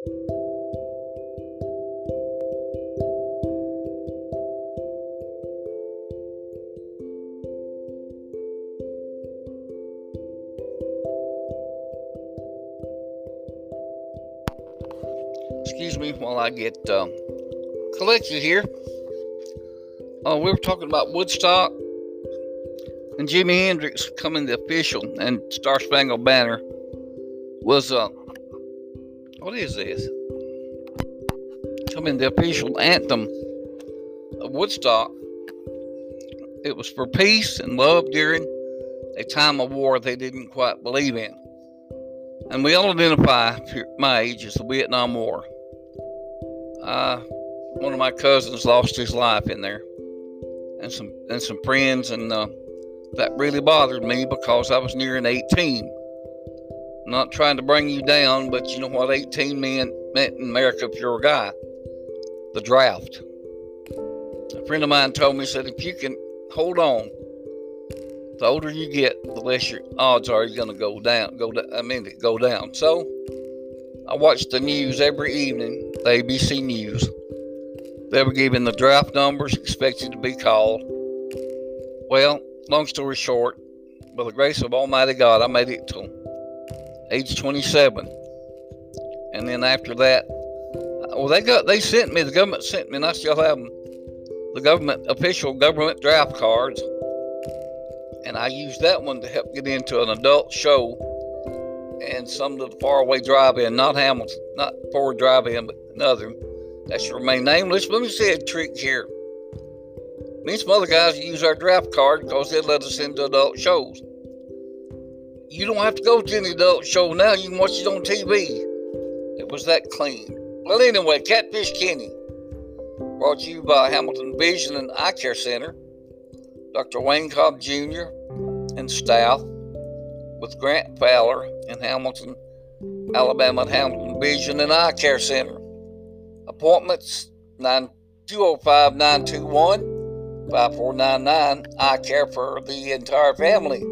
Excuse me while I get um, collected here. Uh, we were talking about Woodstock and Jimi Hendrix coming the official and Star Spangled Banner was uh what is this? Coming the official anthem of Woodstock. It was for peace and love during a time of war they didn't quite believe in. And we all identify my age as the Vietnam War. Uh, one of my cousins lost his life in there, and some and some friends, and uh, that really bothered me because I was nearing 18. Not trying to bring you down, but you know what 18 men meant in America if you're a guy? The draft. A friend of mine told me, said, if you can hold on, the older you get, the less your odds are you're going to go down. Go, down, I mean, go down. So I watched the news every evening, the ABC News. They were giving the draft numbers expected to be called. Well, long story short, by the grace of Almighty God, I made it to age 27. And then after that, well, they got they sent me the government sent me, and I still have them, the government official government draft cards, and I used that one to help get into an adult show and some of the faraway drive-in, not Hamilton, not Ford drive-in, but another that should remain nameless. Let me say a trick here. Me and some other guys use our draft card because they let us into adult shows. You don't have to go to any adult show now. You can watch it on TV. It was that clean. Well, anyway, Catfish Kenny brought to you by Hamilton Vision and Eye Care Center, Dr. Wayne Cobb Jr. and staff with Grant Fowler in Hamilton, Alabama and Hamilton Vision and Eye Care Center. Appointments 205 921 5499. I care for the entire family.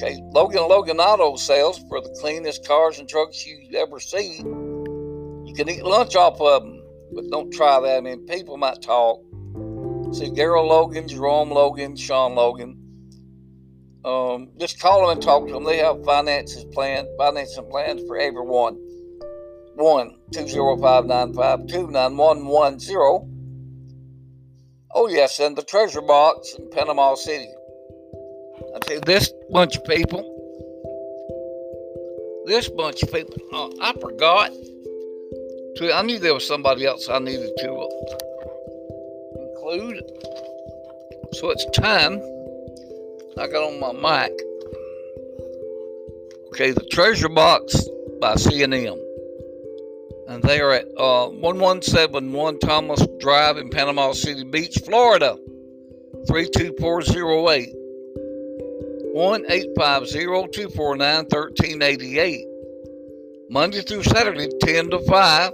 Okay, Logan Logan Auto sales for the cleanest cars and trucks you ever see. You can eat lunch off of them, but don't try that. I mean, people might talk. See, Daryl Logan, Jerome Logan, Sean Logan. Um, just call them and talk to them. They have finances planned, financing plans for everyone. One two zero five nine five two nine one one zero. Oh, yes, and the treasure box in Panama City. I tell you, this bunch of people, this bunch of people, uh, I forgot. To, I knew there was somebody else I needed to uh, include. So it's time. I got on my mic. Okay, the treasure box by C&M and they are at uh, 1171 Thomas Drive in Panama City Beach, Florida, 32408. 1 249 1388. Monday through Saturday, 10 to 5.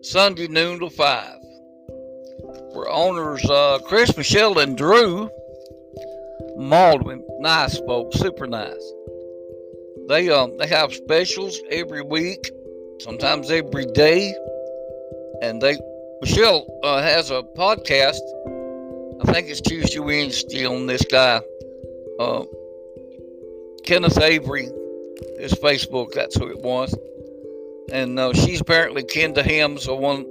Sunday, noon to 5. We're owners uh, Chris, Michelle, and Drew Maldwin. Nice folks, super nice. They um they have specials every week sometimes every day. And they, Michelle uh, has a podcast. I think it's Tuesday, Wednesday on this guy, uh, Kenneth Avery, his Facebook. That's who it was. And uh, she's apparently kin to him, so one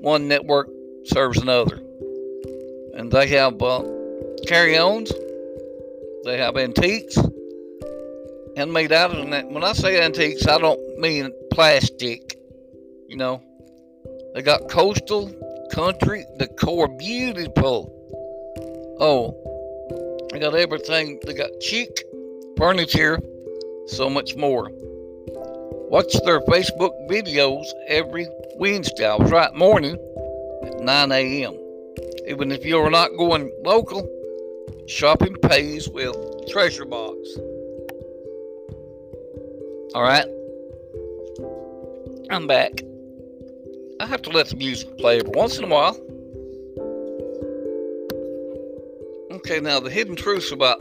one network serves another. And they have uh, carry-ons. They have antiques and made out of that. When I say antiques, I don't mean plastic. You know, they got coastal, country, decor, beautiful. Oh, they got everything. They got chic furniture, so much more. Watch their Facebook videos every Wednesday. I was right morning at 9 a.m. Even if you're not going local, shopping pays with Treasure Box. All right. I'm back. I have to let the music play every once in a while. Okay, now the hidden truths about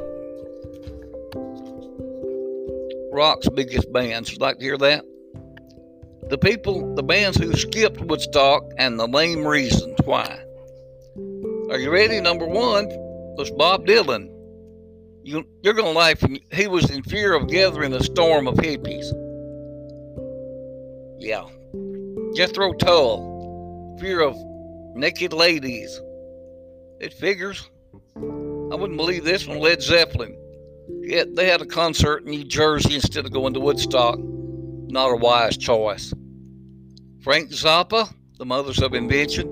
rock's biggest bands. Would like to hear that? the people, the bands who skipped Woodstock, and the lame reasons why. Are you ready? Number one was Bob Dylan. You, you're going to laugh. He was in fear of gathering a storm of hippies. Yeah. Jethro Tull, fear of naked ladies. It figures. I wouldn't believe this one. Led Zeppelin. Yet they had a concert in New Jersey instead of going to Woodstock. Not a wise choice. Frank Zappa, the mothers of invention.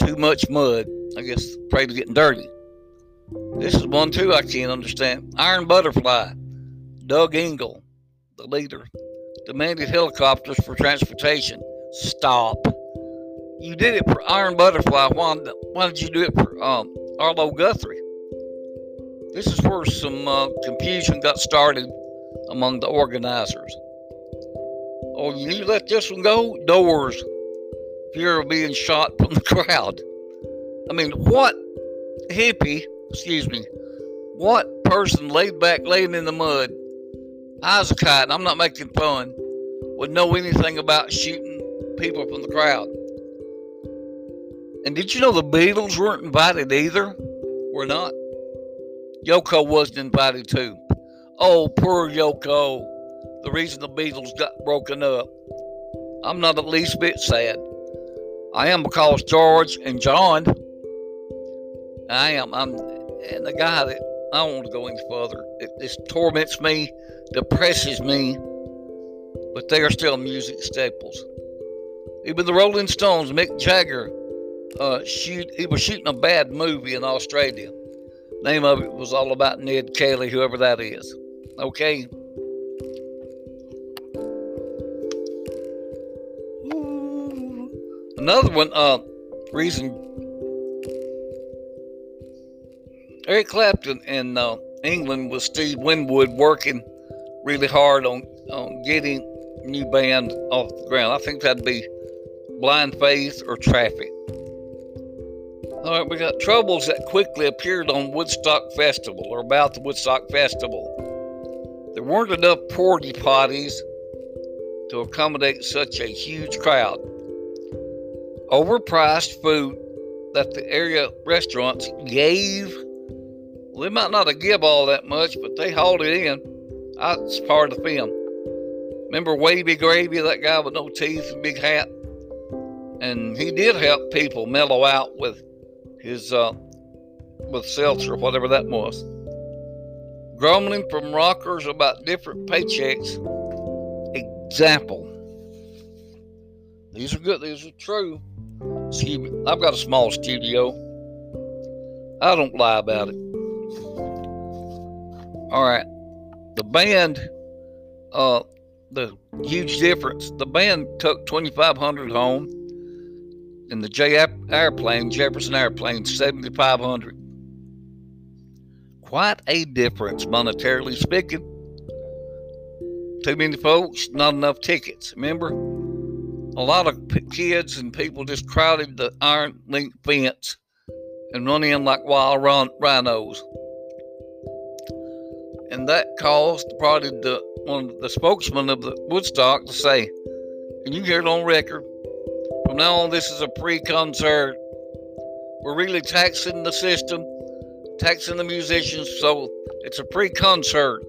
Too much mud. I guess afraid of getting dirty. This is one too I can't understand. Iron Butterfly. Doug Ingle, the leader, demanded helicopters for transportation. Stop. You did it for Iron Butterfly. Why, why did you do it for um, Arlo Guthrie? This is where some uh, confusion got started among the organizers. Oh, you let this one go? Doors. Fear of being shot from the crowd. I mean, what hippie, excuse me, what person laid back laying in the mud, eyes a kite, I'm not making fun, would know anything about shooting people from the crowd? And did you know the Beatles weren't invited either? We're not. Yoko wasn't invited too. Oh, poor Yoko. The reason the Beatles got broken up. I'm not the least bit sad. I am because George and John. I am. I'm. And the guy that I don't want to go any further. It, this torments me, depresses me. But they are still music staples. Even the Rolling Stones, Mick Jagger, uh, shoot. He was shooting a bad movie in Australia Name of it was all about Ned Kelly, whoever that is. Okay. Another one, uh, reason Eric Clapton in uh, England with Steve Winwood working really hard on, on getting new band off the ground. I think that'd be Blind Faith or Traffic. All right, we got troubles that quickly appeared on Woodstock Festival or about the Woodstock Festival. There weren't enough porty potties to accommodate such a huge crowd. Overpriced food that the area restaurants gave. Well, they might not have give all that much, but they hauled it in. That's part of the film. Remember Wavy Gravy, that guy with no teeth and big hat? And he did help people mellow out with his uh, with seltzer, whatever that was. Grumbling from rockers about different paychecks. Example. These are good. These are true. I've got a small studio. I don't lie about it. All right. The band, uh, the huge difference. The band took 2,500 home in the J airplane, Jefferson Airplane 7500. Quite a difference, monetarily speaking. Too many folks, not enough tickets. Remember? A lot of kids and people just crowded the iron link fence and run in like wild rhinos. And that caused probably the one of the spokesman of the Woodstock to say, and you hear it on record, from now on, this is a pre concert. We're really taxing the system, taxing the musicians, so it's a pre concert.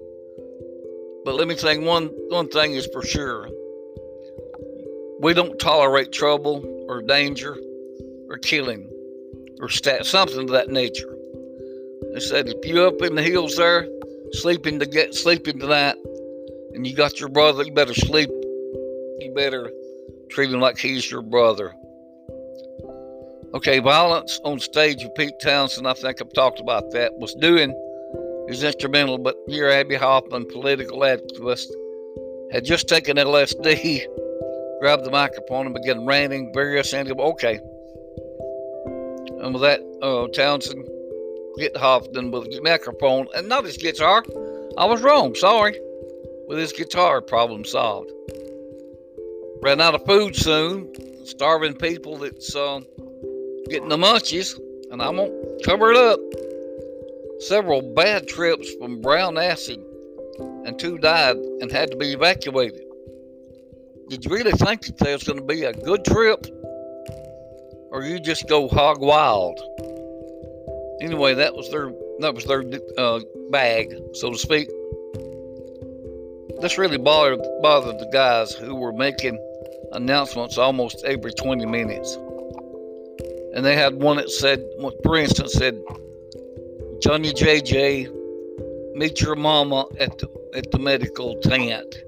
But let me say one, one thing is for sure we don't tolerate trouble or danger or killing or something of that nature. They said if you up in the hills there, sleeping to get sleeping tonight, and you got your brother, you better sleep. You better treat him like he's your brother. Okay, violence on stage with Pete Townshend, I think I've talked about that, was doing is instrumental, but here Abbie Hoffman, political activist, had just taken LSD, grabbed the microphone and began ranting various anti okay. And with that, uh, Townshend hit Hoffman with the microphone and not his guitar. I was wrong, sorry. With his guitar, problem solved. Ran out of food soon. Starving people that's uh, getting the munchies, and I'm gonna cover it up. Several bad trips from brown acid, and two died and had to be evacuated. did you really think that there was going to be a good trip? Or you just go hog wild? Anyway, that was their that was their uh, bag, so to speak. This really bothered bothered the guys who were making announcements almost every 20 minutes. And they had one that said, for instance, said, Johnny JJ, meet your mama at the at the medical tent.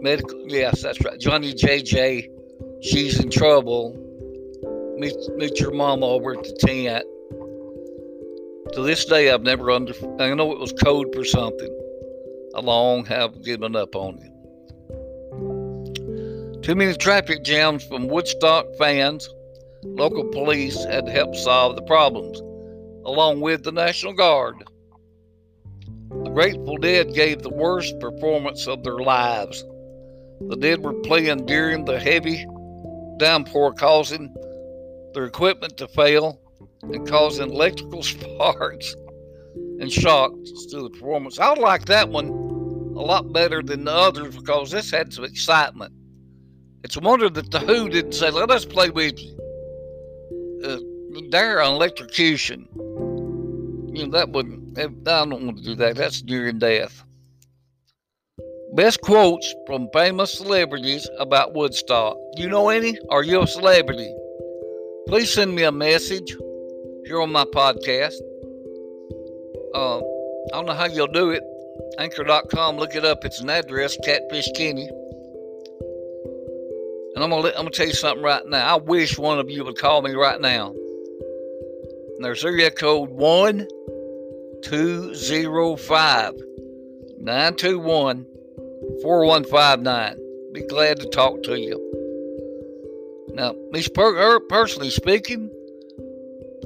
Medical, yes, that's right. Johnny JJ, she's in trouble. Meet meet your mama over at the tent. To this day, I've never under. I know it was code for something. I long have given up on it. Too many traffic jams from Woodstock fans. Local police had to help solve the problems, along with the National Guard. The Grateful Dead gave the worst performance of their lives. The Dead were playing during the heavy downpour, causing their equipment to fail and causing electrical sparks and shocks to the performance. I like that one a lot better than the others because this had some excitement. It's a wonder that the Who didn't say, "Let us play with you." Uh, they're on electrocution. You know that wouldn't. I don't want to do that. That's near death. Best quotes from famous celebrities about Woodstock. You know any? Are you a celebrity? Please send me a message here on my podcast. Uh, I don't know how you'll do it. Anchor.com, look it up. It's an address, Catfish Kenny. And I'm gonna I'm gonna tell you something right now. I wish one of you would call me right now. And there's area code one two zero five nine two one 4159. Be glad to talk to you. Now, me per- er, personally speaking,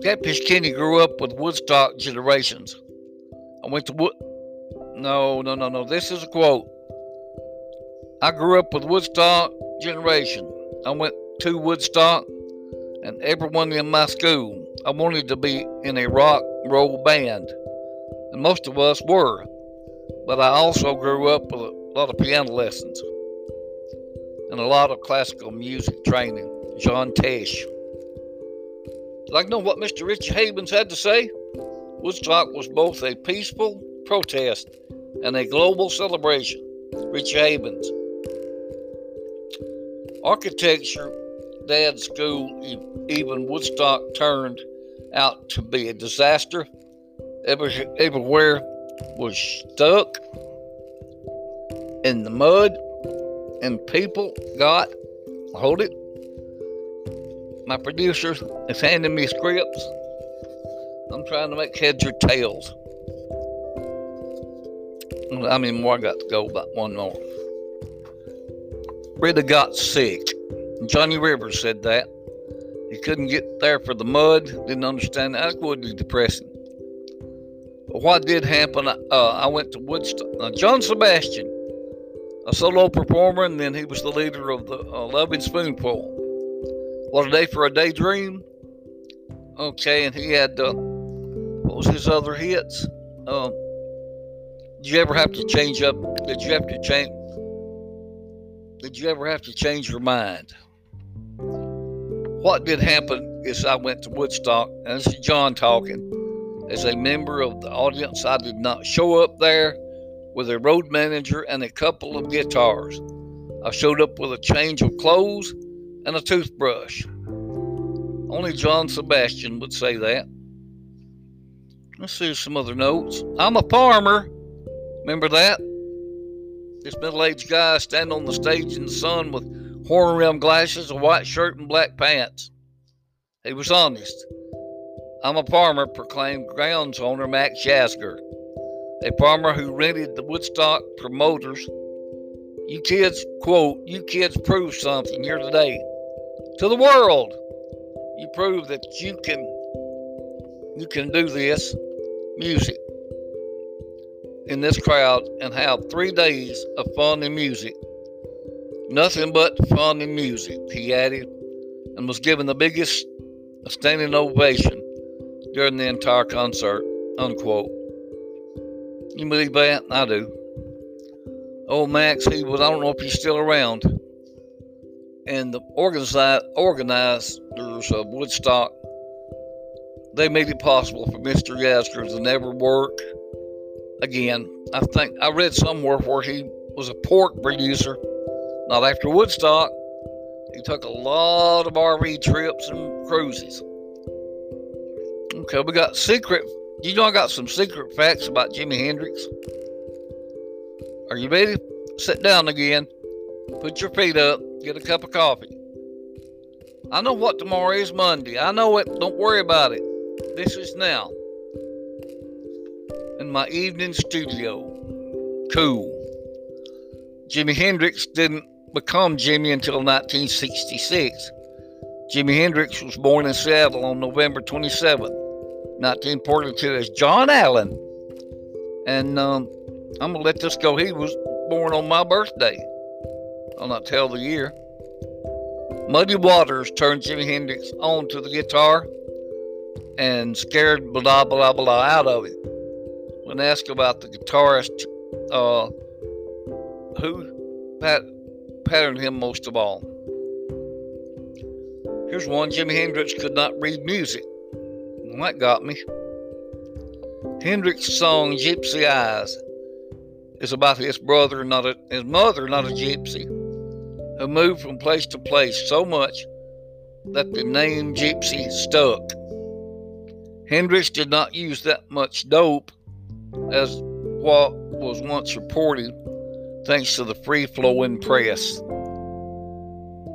Catfish Kenny grew up with Woodstock generations. I went to Wood. No, no, no, no. This is a quote. I grew up with Woodstock generation. I went to Woodstock, and everyone in my school, I wanted to be in a rock roll band, and most of us were. But I also grew up with a lot of piano lessons, and a lot of classical music training. John Tesh. Like know what Mr. Richie Havens had to say? Woodstock was both a peaceful protest and a global celebration. Richie Havens. Architecture, Dad's school, even Woodstock turned out to be a disaster. Every, everywhere was stuck in the mud, and people got hold it. My producer is handing me scripts. I'm trying to make heads or tails. I mean, more I got to go, but one more. Rita got sick. Johnny Rivers said that. He couldn't get there for the mud, didn't understand that. That would be depressing. But what did happen, uh, I went to Woodstock. Uh, John Sebastian a solo performer, and then he was the leader of the uh, Lovin' Spoonful. What a day for a daydream. Okay, and he had uh, what was his other hits? Um, did you ever have to change up? Did you have to change? Did you ever have to change your mind? What did happen is I went to Woodstock, and this is John talking. As a member of the audience, I did not show up there with a road manager and a couple of guitars. I showed up with a change of clothes and a toothbrush. Only John Sebastian would say that. Let's see some other notes. I'm a farmer. Remember that? This middle aged guy standing on the stage in the sun with horn rimmed glasses, a white shirt, and black pants. He was honest. I'm a farmer, proclaimed grounds owner Max Yasgur a farmer who rented the Woodstock promoters. You kids, quote, you kids prove something here today to the world. You prove that you can you can do this music in this crowd and have three days of fun and music. Nothing but fun and music, he added, and was given the biggest standing ovation during the entire concert, unquote. You believe that? I do. Old Max, he was, I don't know if he's still around. And the organizers of Woodstock, they made it possible for Mr. Yasgur to never work again. I think I read somewhere where he was a pork producer. Not after Woodstock, he took a lot of RV trips and cruises. Okay, we got secret. You know, I got some secret facts about Jimi Hendrix. Are you ready? Sit down again. Put your feet up. Get a cup of coffee. I know what tomorrow is Monday. I know it. Don't worry about it. This is now. My evening studio. Cool. Jimi Hendrix didn't become Jimmy until 1966. Jimi Hendrix was born in Seattle on November 27, 1942, as John Allen. And um, I'm going to let this go. He was born on my birthday. I'll not tell the year. Muddy Waters turned Jimi Hendrix on to the guitar and scared blah blah blah out of it. When asked about the guitarist, uh, who pat, patterned him most of all. Here's one Jimi Hendrix could not read music. Well, that got me. Hendrix's song Gypsy Eyes is about his brother, not a, his mother, not a gypsy, who moved from place to place so much that the name gypsy stuck. Hendrix did not use that much dope as what was once reported, thanks to the free flowing press.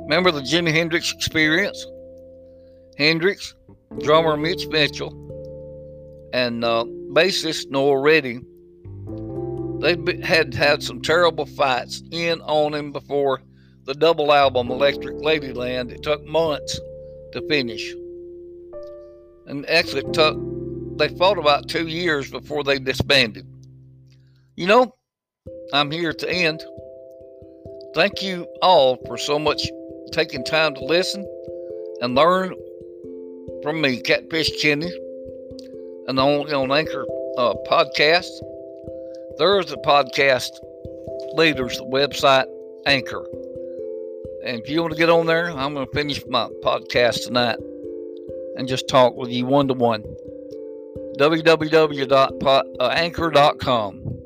Remember the Jimi Hendrix experience? Hendrix, drummer Mitch Mitchell, and uh, bassist Noel Redding. They had had some terrible fights in on him before the double album Electric Ladyland. It took months to finish. And actually, it took, they fought about two years before they disbanded. You know, I'm here to end. Thank you all for so much taking time to listen and learn from me, Catfish Kenny, and on, on Anchor uh, podcast. There's the podcast leaders, website Anchor. And if you want to get on there, I'm going to finish my podcast tonight and just talk with you one to one. www.anchor.com.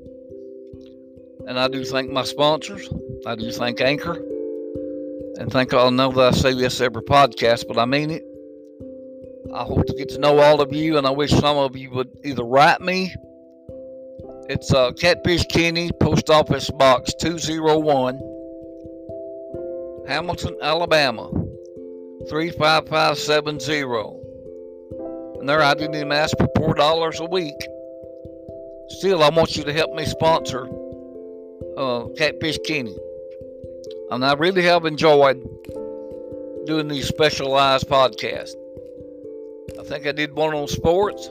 And I do thank my sponsors. I do thank Anchor. And thank all. I know that I say this every podcast, but I mean it. I hope to get to know all of you, and I wish some of you would either write me. It's uh, Catfish Kenny, Post Office Box 201, Hamilton, Alabama 35570. There, I didn't even ask for $4 a week. Still, I want you to help me sponsor uh, Catfish Kenny. And I really have enjoyed doing these specialized podcasts. I think I did one on sports,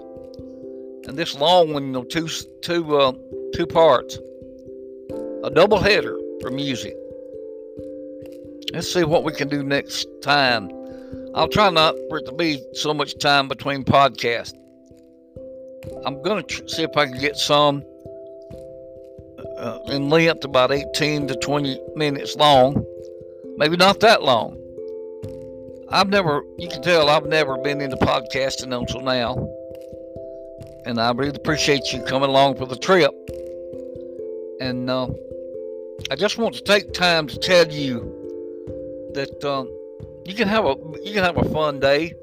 and this long one, you know, two two uh, two parts, a double header for music. Let's see what we can do next time. I'll try not for it to be so much time between podcasts. I'm going to tr- see if I can get some uh, in length, about 18 to 20 minutes long. Maybe not that long. I've never, you can tell I've never been into podcasting until now. And I really appreciate you coming along for the trip. And uh, I just want to take time to tell you that um, you can have a you can have a fun day,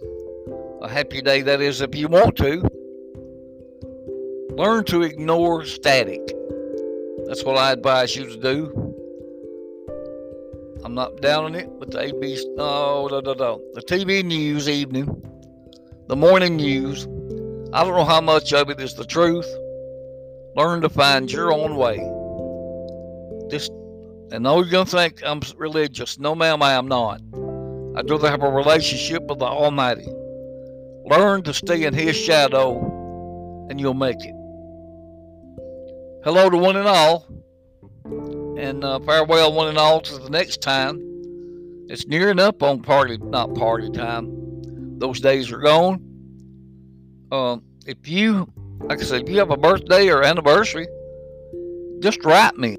a happy day that is, if you want to. Learn to ignore static. That's what I advise you to do. I'm not down on it, but the ABC, no, no, no, no. The TV news evening, the morning news, I don't know how much of it is the truth. Learn to find your own way. Just, and know you're to think I'm religious. No, ma'am, I am not. I'd rather have a relationship with the Almighty. Learn to stay in His shadow, and you'll make it. Hello to one and all and uh, farewell one and all to the next time. It's nearing up on party, not party time. Those days are gone. Uh, if you, like I said, if you have a birthday or anniversary, just write me.